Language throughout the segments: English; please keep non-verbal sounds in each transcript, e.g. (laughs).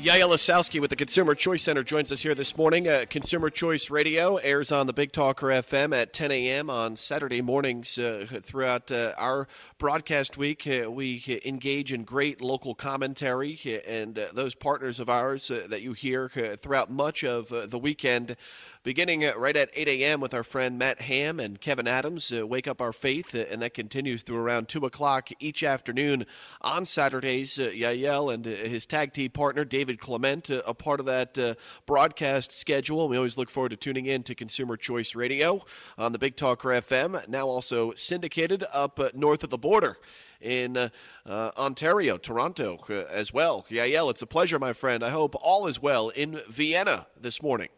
Yael Ossowski with the Consumer Choice Center joins us here this morning. Uh, Consumer Choice Radio airs on the Big Talker FM at 10 a.m. on Saturday mornings uh, throughout uh, our broadcast week. Uh, we engage in great local commentary, uh, and uh, those partners of ours that you hear throughout much of the weekend beginning right at 8 a.m. with our friend Matt Ham and Kevin Adams. Uh, Wake Up Our Faith, uh, and that continues through around 2 o'clock each afternoon on Saturdays. Uh, Yael and uh, his tag team partner, David Clement, uh, a part of that uh, broadcast schedule. We always look forward to tuning in to Consumer Choice Radio on the Big Talker FM, now also syndicated up north of the border in uh, uh, Ontario, Toronto uh, as well. Yael, it's a pleasure, my friend. I hope all is well in Vienna this morning.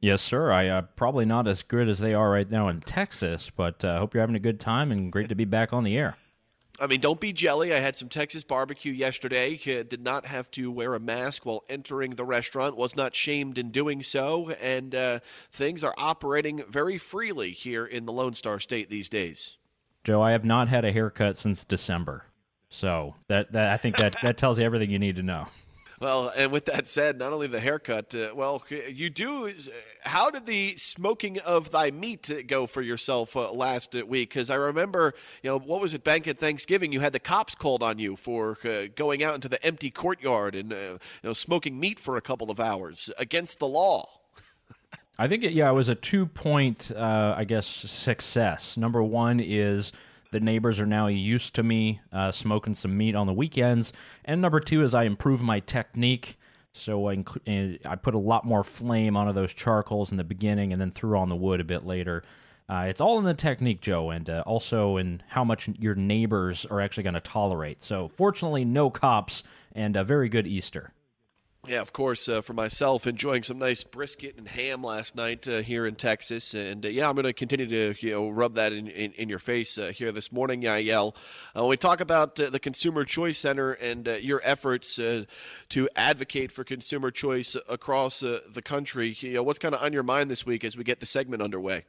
Yes, sir. I uh, probably not as good as they are right now in Texas, but I uh, hope you're having a good time and great to be back on the air. I mean, don't be jelly. I had some Texas barbecue yesterday. Uh, did not have to wear a mask while entering the restaurant. Was not shamed in doing so, and uh, things are operating very freely here in the Lone Star State these days. Joe, I have not had a haircut since December, so that, that I think that that tells you everything you need to know. Well, and with that said, not only the haircut, uh, well, you do. How did the smoking of thy meat go for yourself uh, last week? Because I remember, you know, what was it, Bank at Thanksgiving? You had the cops called on you for uh, going out into the empty courtyard and uh, you know smoking meat for a couple of hours against the law. I think, it, yeah, it was a two point, uh, I guess, success. Number one is the neighbors are now used to me uh, smoking some meat on the weekends. And number two is I improve my technique. So I, inc- I put a lot more flame onto those charcoals in the beginning and then threw on the wood a bit later. Uh, it's all in the technique, Joe, and uh, also in how much your neighbors are actually going to tolerate. So, fortunately, no cops and a very good Easter. Yeah, of course. Uh, for myself, enjoying some nice brisket and ham last night uh, here in Texas, and uh, yeah, I'm going to continue to you know rub that in in, in your face uh, here this morning. Yael, uh, when we talk about uh, the Consumer Choice Center and your efforts to advocate for consumer choice across the country. You know, what's kind of on your mind this week as we get the segment underway?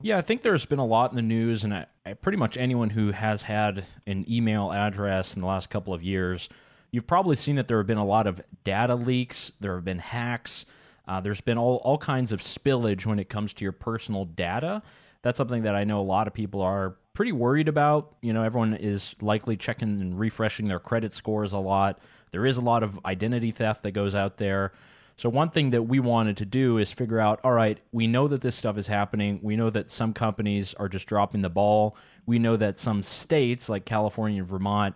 Yeah, I think there's been a lot in the news, and I, I, pretty much anyone who has had an email address in the last couple of years You've probably seen that there have been a lot of data leaks, there have been hacks, uh, there's been all, all kinds of spillage when it comes to your personal data. That's something that I know a lot of people are pretty worried about. You know, everyone is likely checking and refreshing their credit scores a lot. There is a lot of identity theft that goes out there. So, one thing that we wanted to do is figure out all right, we know that this stuff is happening. We know that some companies are just dropping the ball. We know that some states, like California and Vermont,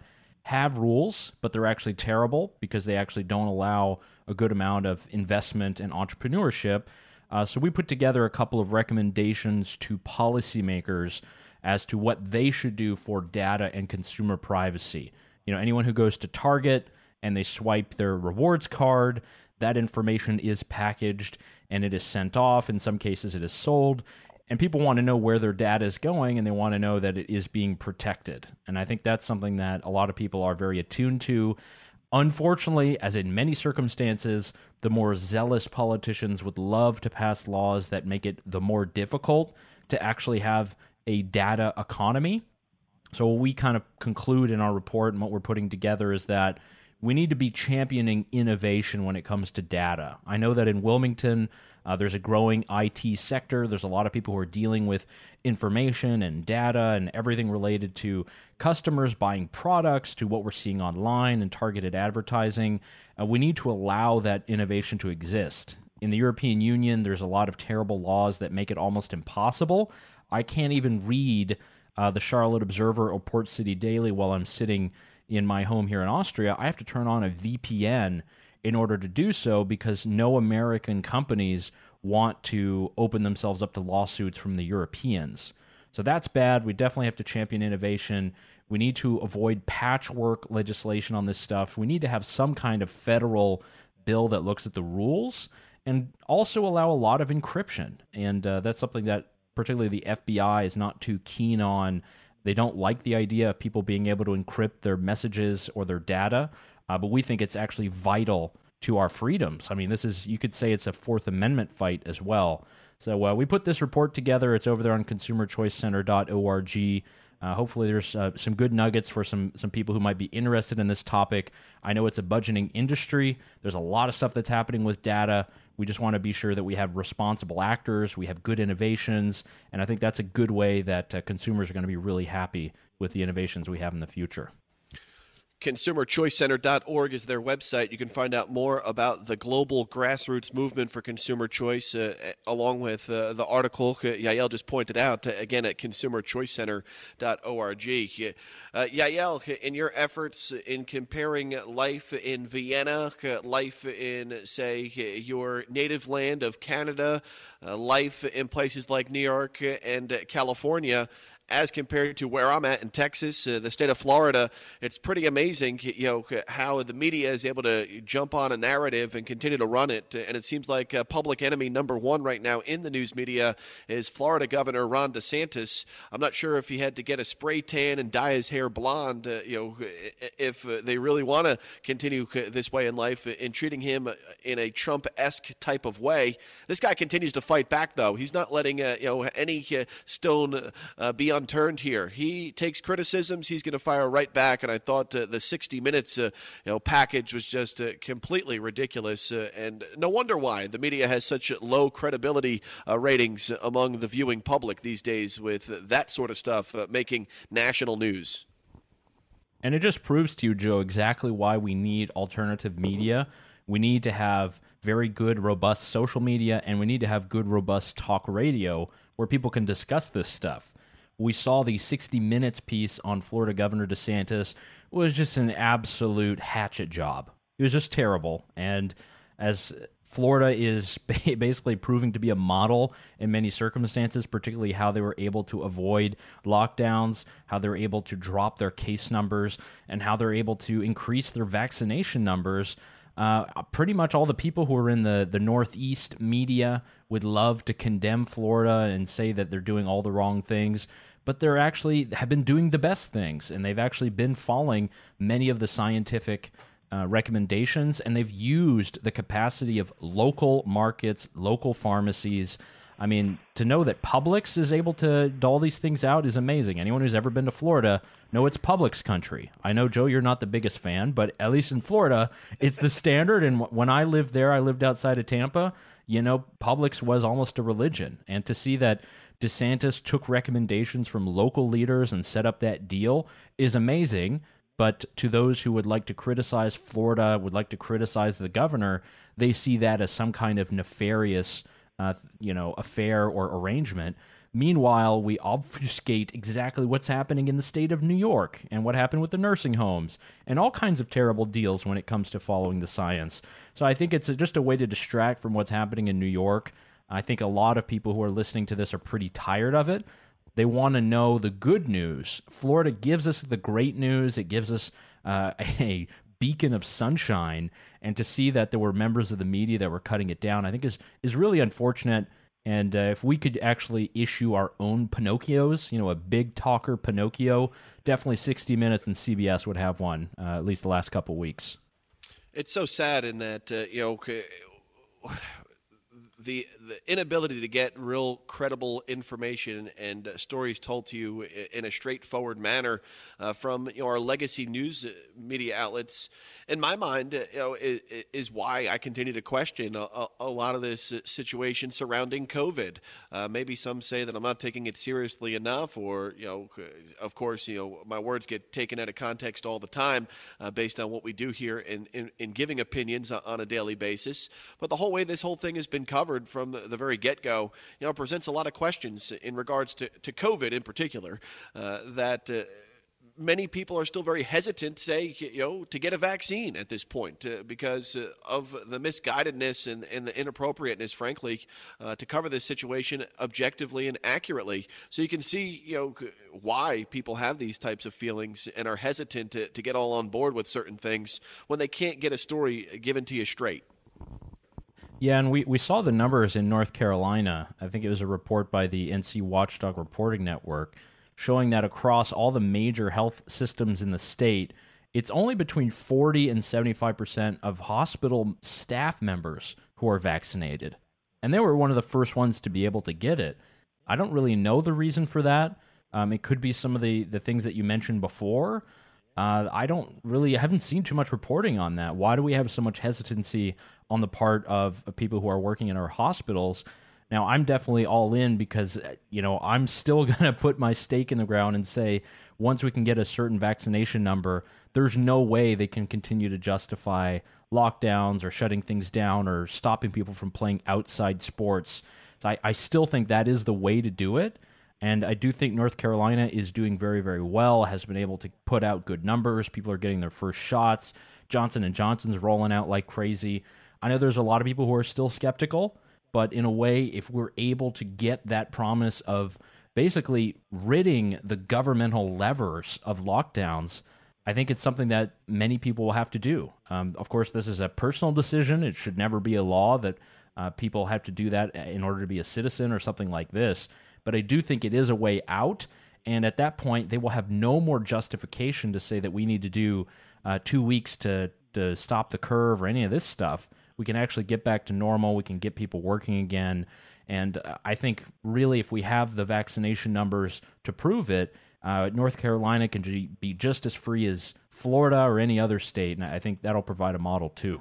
have rules, but they're actually terrible because they actually don't allow a good amount of investment and entrepreneurship. Uh, so we put together a couple of recommendations to policymakers as to what they should do for data and consumer privacy. You know, anyone who goes to Target and they swipe their rewards card, that information is packaged and it is sent off. In some cases, it is sold and people want to know where their data is going and they want to know that it is being protected. And I think that's something that a lot of people are very attuned to. Unfortunately, as in many circumstances, the more zealous politicians would love to pass laws that make it the more difficult to actually have a data economy. So, what we kind of conclude in our report and what we're putting together is that we need to be championing innovation when it comes to data. I know that in Wilmington, uh, there's a growing IT sector. There's a lot of people who are dealing with information and data and everything related to customers buying products to what we're seeing online and targeted advertising. Uh, we need to allow that innovation to exist. In the European Union, there's a lot of terrible laws that make it almost impossible. I can't even read uh, the Charlotte Observer or Port City Daily while I'm sitting in my home here in Austria. I have to turn on a VPN in order to do so because no American companies want to open themselves up to lawsuits from the Europeans. So that's bad. We definitely have to champion innovation. We need to avoid patchwork legislation on this stuff. We need to have some kind of federal bill that looks at the rules and also allow a lot of encryption. And uh, that's something that particularly the FBI is not too keen on. They don't like the idea of people being able to encrypt their messages or their data uh, but we think it's actually vital to our freedoms. I mean, this is, you could say it's a Fourth Amendment fight as well. So uh, we put this report together. It's over there on consumerchoicecenter.org. Uh, hopefully, there's uh, some good nuggets for some some people who might be interested in this topic. I know it's a budgeting industry. There's a lot of stuff that's happening with data. We just want to be sure that we have responsible actors, we have good innovations, and I think that's a good way that uh, consumers are going to be really happy with the innovations we have in the future. ConsumerChoiceCenter.org is their website. You can find out more about the global grassroots movement for consumer choice, uh, along with uh, the article Yael just pointed out, uh, again at ConsumerChoiceCenter.org. Uh, Yael, in your efforts in comparing life in Vienna, life in, say, your native land of Canada, uh, life in places like New York and California, as compared to where I'm at in Texas, uh, the state of Florida, it's pretty amazing, you know, how the media is able to jump on a narrative and continue to run it. And it seems like uh, public enemy number one right now in the news media is Florida Governor Ron DeSantis. I'm not sure if he had to get a spray tan and dye his hair blonde, uh, you know, if uh, they really want to continue this way in life in treating him in a Trump-esque type of way. This guy continues to fight back, though. He's not letting, uh, you know, any uh, stone be on unturned here. He takes criticisms, he's going to fire right back. And I thought uh, the 60 minutes uh, you know package was just uh, completely ridiculous, uh, and no wonder why the media has such low credibility uh, ratings among the viewing public these days with that sort of stuff making national news. And it just proves to you, Joe, exactly why we need alternative media. We need to have very good, robust social media, and we need to have good, robust talk radio where people can discuss this stuff we saw the 60 Minutes piece on Florida Governor DeSantis was just an absolute hatchet job. It was just terrible. And as Florida is (laughs) basically proving to be a model in many circumstances, particularly how they were able to avoid lockdowns, how they were able to drop their case numbers, and how they're able to increase their vaccination numbers. Uh, pretty much all the people who are in the, the Northeast media would love to condemn Florida and say that they're doing all the wrong things but they're actually have been doing the best things and they've actually been following many of the scientific uh, recommendations and they've used the capacity of local markets, local pharmacies. I mean, to know that Publix is able to dole these things out is amazing. Anyone who's ever been to Florida know it's Publix country. I know, Joe, you're not the biggest fan, but at least in Florida, it's the standard. And when I lived there, I lived outside of Tampa, you know, Publix was almost a religion. And to see that DeSantis took recommendations from local leaders and set up that deal is amazing. But to those who would like to criticize Florida, would like to criticize the governor, they see that as some kind of nefarious, uh, you know, affair or arrangement. Meanwhile, we obfuscate exactly what's happening in the state of New York and what happened with the nursing homes and all kinds of terrible deals when it comes to following the science. So I think it's just a way to distract from what's happening in New York I think a lot of people who are listening to this are pretty tired of it. They want to know the good news. Florida gives us the great news. It gives us uh, (laughs) a beacon of sunshine, and to see that there were members of the media that were cutting it down, I think is is really unfortunate. And uh, if we could actually issue our own Pinocchios, you know, a big talker Pinocchio, definitely 60 Minutes and CBS would have one, uh, at least the last couple weeks. It's so sad in that, uh, you know, the the inability to get real credible information and uh, stories told to you in a straightforward manner uh, from you know, our legacy news uh, media outlets in my mind, uh, you know, is, is why I continue to question a, a, lot of this uh, situation surrounding COVID. Uh, maybe some say that I'm not taking it seriously enough, or you know, of course, you know, my words get taken out of context all the time based on what we do here in, in, in, giving opinions on a daily basis. But the whole way this whole thing has been covered from the, the very get go, you know, presents a lot of questions in regards to, to COVID in particular uh, that uh, many people are still very hesitant say, you know, to get a vaccine at this point uh, because uh, of the misguidedness and, and the inappropriateness, frankly, uh, to cover this situation objectively and accurately. So you can see, you know, why people have these types of feelings and are hesitant to, to get all on board with certain things when they can't get a story given to you straight. Yeah, and we, we saw the numbers in North Carolina. I think it was a report by the NC Watchdog Reporting Network showing that across all the major health systems in the state, it's only between 40 and 75% of hospital staff members who are vaccinated. And they were one of the first ones to be able to get it. I don't really know the reason for that, Um, it could be some of the the things that you mentioned before. Uh, I don't really, I haven't seen too much reporting on that. Why do we have so much hesitancy on the part of, of people who are working in our hospitals? Now, I'm definitely all in because, uh, you know, I'm still (laughs) going to put my stake in the ground and say once we can get a certain vaccination number, there's no way they can continue to justify lockdowns or shutting things down or stopping people from playing outside sports. So I, I still think that is the way to do it. And I do think North Carolina is doing very, very well. Has been able to put out good numbers. People are getting their first shots. Johnson and Johnson's rolling out like crazy. I know there's a lot of people who are still skeptical, but in a way, if we're able to get that promise of basically ridding the governmental levers of lockdowns, I think it's something that many people will have to do. Um, of course, this is a personal decision. It should never be a law that uh, people have to do that in order to be a citizen or something like this but I do think it is a way out. And at that point, they will have no more justification to say that we need to do uh, two weeks to to stop the curve or any of this stuff. We can actually get back to normal. We can get people working again. And uh, I think really, if we have the vaccination numbers to prove it, uh, North Carolina can be just as free as Florida or any other state. And I think that'll provide a model too.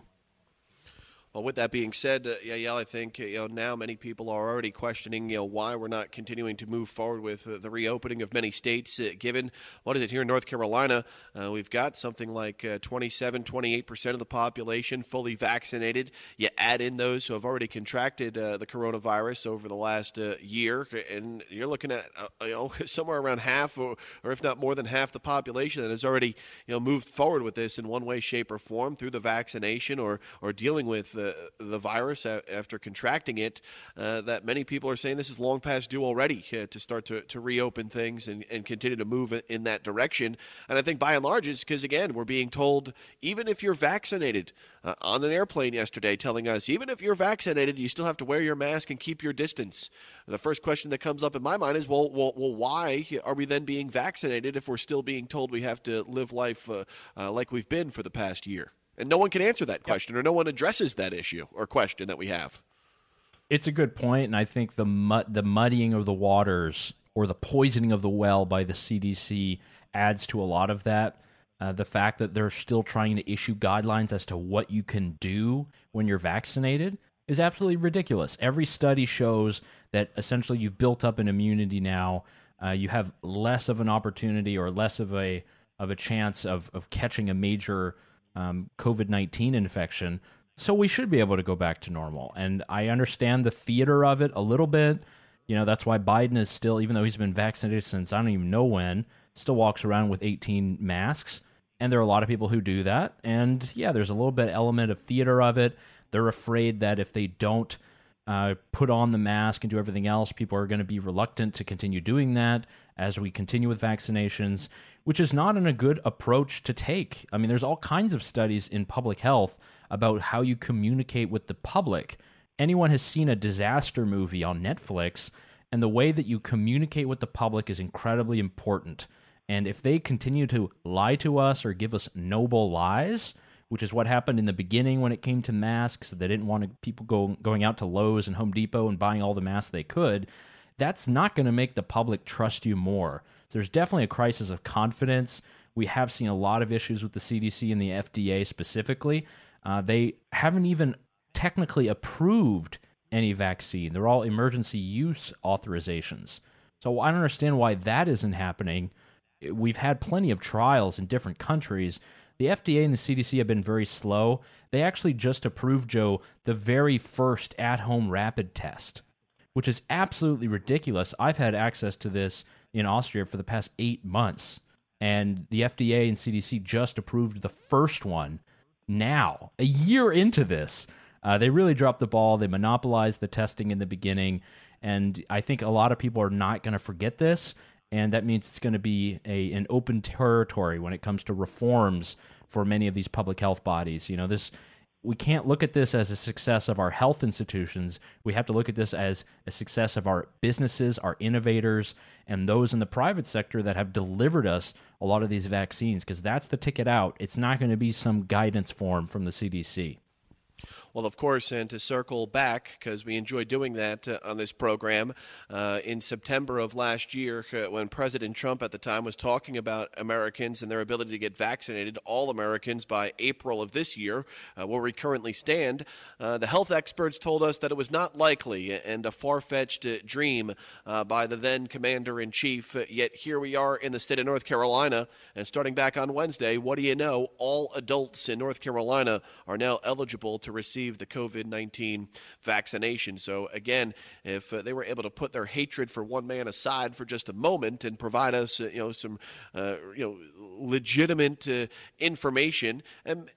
Well, with that being said, uh, yeah, I think you know now many people are already questioning you know why we're not continuing to move forward with uh, the reopening of many states. Uh, given what is it here in North Carolina, uh, we've got something like uh, 27, 28 percent of the population fully vaccinated. You add in those who have already contracted uh, the coronavirus over the last year, and you're looking at you know (laughs) somewhere around half, or, or if not more than half, the population that has already you know moved forward with this in one way, shape, or form through the vaccination or or dealing with the virus after contracting it, uh, that many people are saying this is long past due already uh, to start to, to reopen things and, and continue to move in that direction. And I think by and large it's because, again, we're being told even if you're vaccinated uh, on an airplane yesterday, telling us even if you're vaccinated, you still have to wear your mask and keep your distance. The first question that comes up in my mind is, well, well, well why are we then being vaccinated if we're still being told we have to live life uh, uh, like we've been for the past year? And no one can answer that question, yep. or no one addresses that issue or question that we have. It's a good point, and I think the mud, the muddying of the waters or the poisoning of the well by the CDC adds to a lot of that. Uh, the fact that they're still trying to issue guidelines as to what you can do when you're vaccinated is absolutely ridiculous. Every study shows that essentially you've built up an immunity now. Uh, you have less of an opportunity or less of a of a chance of of catching a major um, COVID 19 infection. So we should be able to go back to normal. And I understand the theater of it a little bit. You know, that's why Biden is still, even though he's been vaccinated since I don't even know when, still walks around with 18 masks. And there are a lot of people who do that. And yeah, there's a little bit element of theater of it. They're afraid that if they don't uh, put on the mask and do everything else, people are going to be reluctant to continue doing that as we continue with vaccinations, which is not a good approach to take. I mean, there's all kinds of studies in public health about how you communicate with the public. Anyone has seen a disaster movie on Netflix, and the way that you communicate with the public is incredibly important. And if they continue to lie to us or give us noble lies, which is what happened in the beginning when it came to masks. They didn't want people go, going out to Lowe's and Home Depot and buying all the masks they could. That's not going to make the public trust you more. So there's definitely a crisis of confidence. We have seen a lot of issues with the CDC and the FDA specifically. Uh, they haven't even technically approved any vaccine. They're all emergency use authorizations. So I don't understand why that isn't happening. We've had plenty of trials in different countries the FDA and the CDC have been very slow. They actually just approved, Joe, the very first at home rapid test, which is absolutely ridiculous. I've had access to this in Austria for the past eight months, and the FDA and CDC just approved the first one now, a year into this. Uh, they really dropped the ball. They monopolized the testing in the beginning. And I think a lot of people are not going to forget this and that means it's going to be a an open territory when it comes to reforms for many of these public health bodies. You know, this we can't look at this as a success of our health institutions. We have to look at this as a success of our businesses, our innovators, and those in the private sector that have delivered us a lot of these vaccines because that's the ticket out. It's not going to be some guidance form from the CDC. Well, of course, and to circle back, because we enjoy doing that uh, on this program, uh, in September of last year, uh, when President Trump at the time was talking about Americans and their ability to get vaccinated, all Americans by April of this year, uh, where we currently stand, uh, the health experts told us that it was not likely and a far fetched dream by the then commander in chief. yet here we are in the state of North Carolina, and starting back on Wednesday, what do you know? All adults in North Carolina are now eligible to receive the COVID 19 vaccination. So, again, if uh, they were able to put their hatred for one man aside for just a moment and provide us, uh, you know, some, uh, you know, legitimate uh, information, and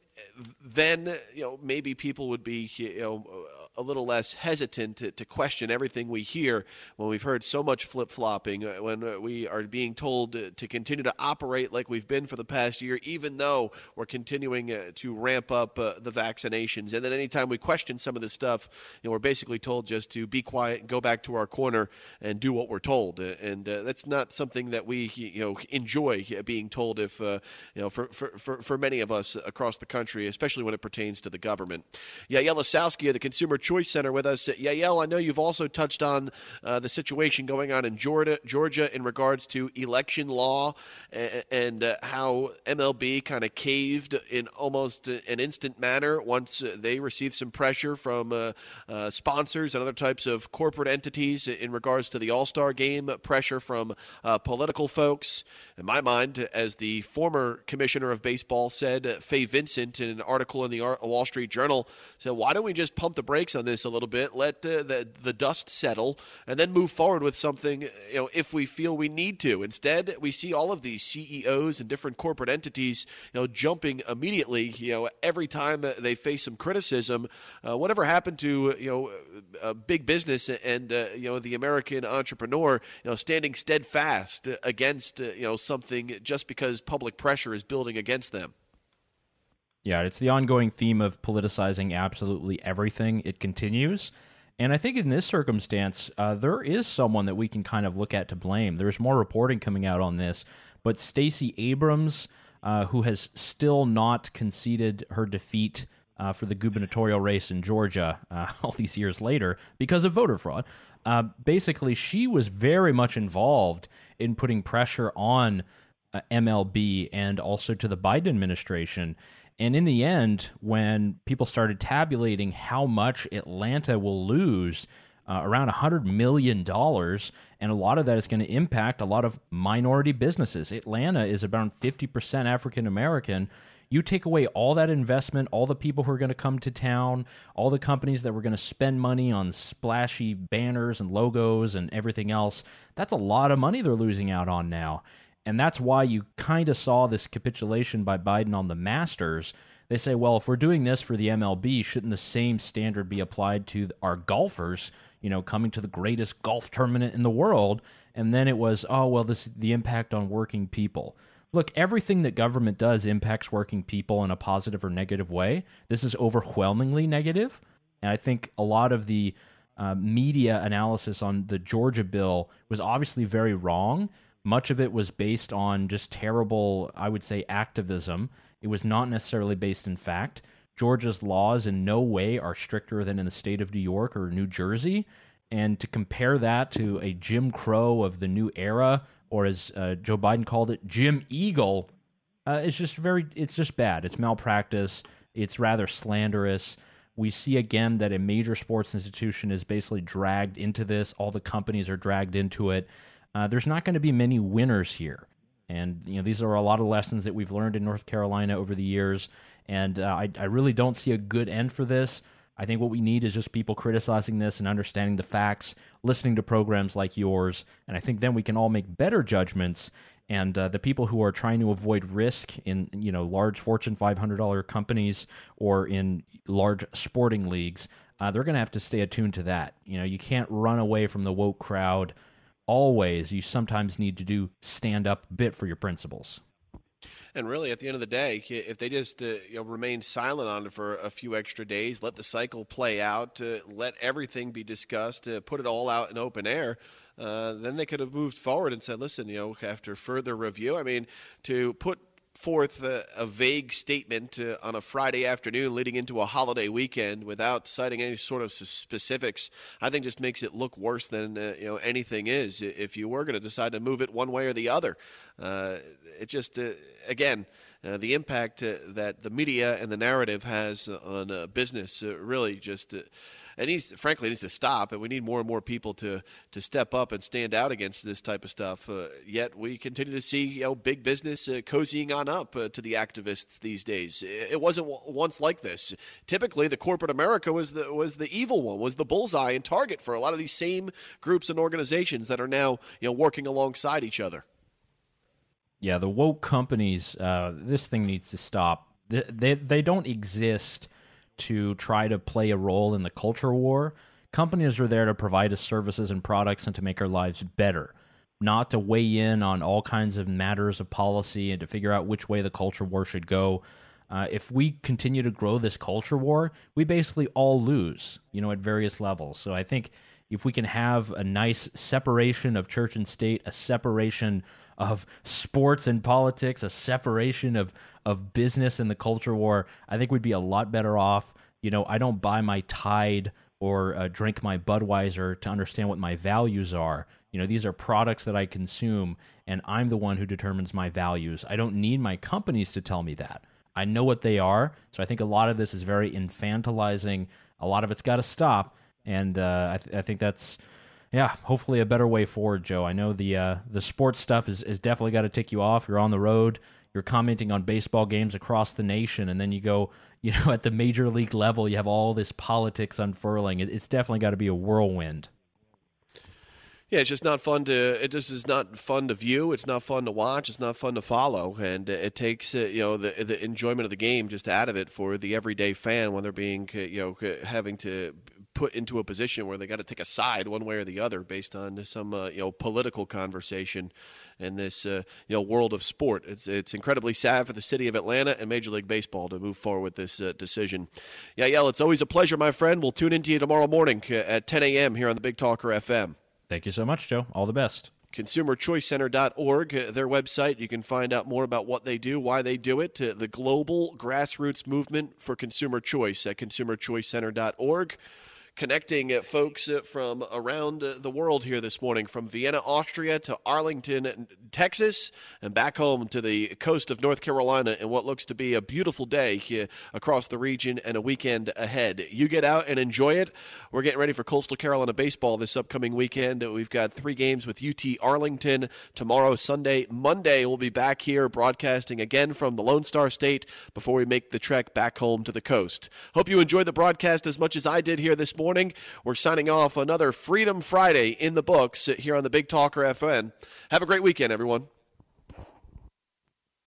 then you know maybe people would be you know a little less hesitant to, to question everything we hear when we've heard so much flip flopping, uh, when uh, we are being told to, to, continue to operate like we've been for the past year, even though we're continuing uh, to ramp up uh, the vaccinations. And then anytime we question some of this stuff, you know, we're basically told just to be quiet, go back to our corner, and do what we're told. And uh, that's not something that we you know enjoy being told. If uh, you know, for, for, for, for many of us across the country, especially when it pertains to the government. Yael Ossowski of the Consumer Choice Center with us. Yael, I know you've also touched on uh, the situation going on in Georgia, Georgia in regards to election law and, and uh, how MLB kind of caved in almost an instant manner once uh, they received some pressure from uh, uh, sponsors and other types of corporate entities in regards to the All Star game, pressure from uh, political folks. In my mind, as the former commissioner of baseball said, Fay Vincent, in an article in the Wall Street Journal, said, Why don't we just pump the brakes? On this a little bit, let uh, the the dust settle, and then move forward with something. You know, if we feel we need to. Instead, we see all of these CEOs and different corporate entities, you know, jumping immediately. You know, every time they face some criticism, uh, whatever happened to you know big business and uh, you know the American entrepreneur, you know, standing steadfast against uh, you know something just because public pressure is building against them. Yeah, it's the ongoing theme of politicizing absolutely everything. It continues. And I think in this circumstance, uh, there is someone that we can kind of look at to blame. There's more reporting coming out on this, but Stacey Abrams, uh, who has still not conceded her defeat uh, for the gubernatorial race in Georgia uh, (laughs) all these years later because of voter fraud, uh, basically, she was very much involved in putting pressure on uh, MLB and also to the Biden administration and in the end, when people started tabulating how much Atlanta will lose, uh, around $100 million, and a lot of that is going to impact a lot of minority businesses. Atlanta is about 50% African American. You take away all that investment, all the people who are going to come to town, all the companies that were going to spend money on splashy banners and logos and everything else, that's a lot of money they're losing out on now. And that's why you kind of saw this capitulation by Biden on the Masters. They say, well, if we're doing this for the MLB, shouldn't the same standard be applied to our golfers, you know, coming to the greatest golf tournament in the world? And then it was, oh, well, this the impact on working people. Look, everything that government does impacts working people in a positive or negative way. This is overwhelmingly negative, and I think a lot of the uh, media analysis on the Georgia bill was obviously very wrong much of it was based on just terrible, I would say, activism. It was not necessarily based in fact. Georgia's laws in no way are stricter than in the state of New York or New Jersey. And to compare that to a Jim Crow of the new era, or as uh, Joe Biden called it, Jim Eagle, uh, it's just very, it's just bad. It's malpractice. It's rather slanderous. We see again that a major sports institution is basically dragged into this. All the companies are dragged into it uh, there's not going to be many winners here. And you know these are a lot of lessons that we've learned in North Carolina over the years, and uh, I, I really don't see a good end for this. I think what we need is just people criticizing this and understanding the facts, listening to programs like yours, and I think then we can all make better judgments. And uh, the people who are trying to avoid risk in you know large Fortune 500 dollar companies or in large sporting leagues, uh, they're going to have to stay attuned to that. You know, you can't run away from the woke crowd always you sometimes need to do stand up bit for your principles. And really, at the end of the day, if they just uh, you know, remain silent on it for a few extra days, let the cycle play out, uh, let everything be discussed, uh, put it all out in open air, uh, then they could have moved forward and said, listen, you know, after further review, I mean, to put forth a, a vague statement uh, on a Friday afternoon leading into a holiday weekend without citing any sort of specifics, I think just makes it look worse than uh, you know anything is. If you were going to decide to move it one way or the other, uh, it just uh, again. Uh, the impact uh, that the media and the narrative has on business really just it needs, frankly, it needs to stop, and we need more and more people to to step up and stand out against this type of stuff. Uh, yet we continue to see you know big business uh, cozying on up uh, to the activists these days. It wasn't once like this. Typically, the corporate America was the was the evil one, was the bullseye and target for a lot of these same groups and organizations that are now you know working alongside each other. Yeah, the woke companies. Uh, this thing needs to stop. They, they they don't exist to try to play a role in the culture war. Companies are there to provide us services and products and to make our lives better, not to weigh in on all kinds of matters of policy and to figure out which way the culture war should go. Uh, if we continue to grow this culture war, we basically all lose, you know, at various levels. So I think if we can have a nice separation of church and state, a separation of sports and politics, a separation of of business and the culture war, I think we'd be a lot better off. You know, I don't buy my Tide or uh, drink my Budweiser to understand what my values are. You know, these are products that I consume, and I'm the one who determines my values. I don't need my companies to tell me that. I know what they are. So I think a lot of this is very infantilizing. A lot of it's got to stop. And uh, I, th- I think that's yeah, hopefully a better way forward, Joe. I know the uh, the sports stuff is, is definitely got to tick you off. You're on the road, you're commenting on baseball games across the nation, and then you go, (laughs) you know, at the major league level, you have all this politics unfurling. It, it's definitely got to be a whirlwind. Yeah, it's just not fun to. It just is not fun to view. It's not fun to watch. It's not fun to follow, and it takes uh, you know the the enjoyment of the game just out of it for the everyday fan when they're being you know having to put into a position where they got to take a side one way or the other based on some uh, you know political conversation in this uh, you know world of sport. It's it's incredibly sad for the city of Atlanta and Major League Baseball to move forward with this uh, decision. Yeah, yeah, it's always a pleasure, my friend. We'll tune into you tomorrow morning uh, at 10 a.m. here on the Big Talker FM. Thank you so much, Joe. All the best consumerchoicecenter.org, uh, their website. You can find out more about what they do, why they do it, uh, the global grassroots movement for consumer choice at consumerchoicecenter.org connecting folks uh, from around uh, the world here this morning, from Vienna, Austria to Arlington, Texas, and back home to the coast of North Carolina in what looks to be a beautiful day here across the region and a weekend ahead. You get out and enjoy it. We're getting ready for Coastal Carolina baseball this upcoming weekend. We've got three games with UT Arlington tomorrow, Sunday. Monday, we'll be back here broadcasting again from the Lone Star State before we make the trek back home to the coast. Hope you enjoyed the broadcast as much as I did here this morning. We're signing off another Freedom Friday in the books here on the Big Talker FM. Have a great weekend, everyone.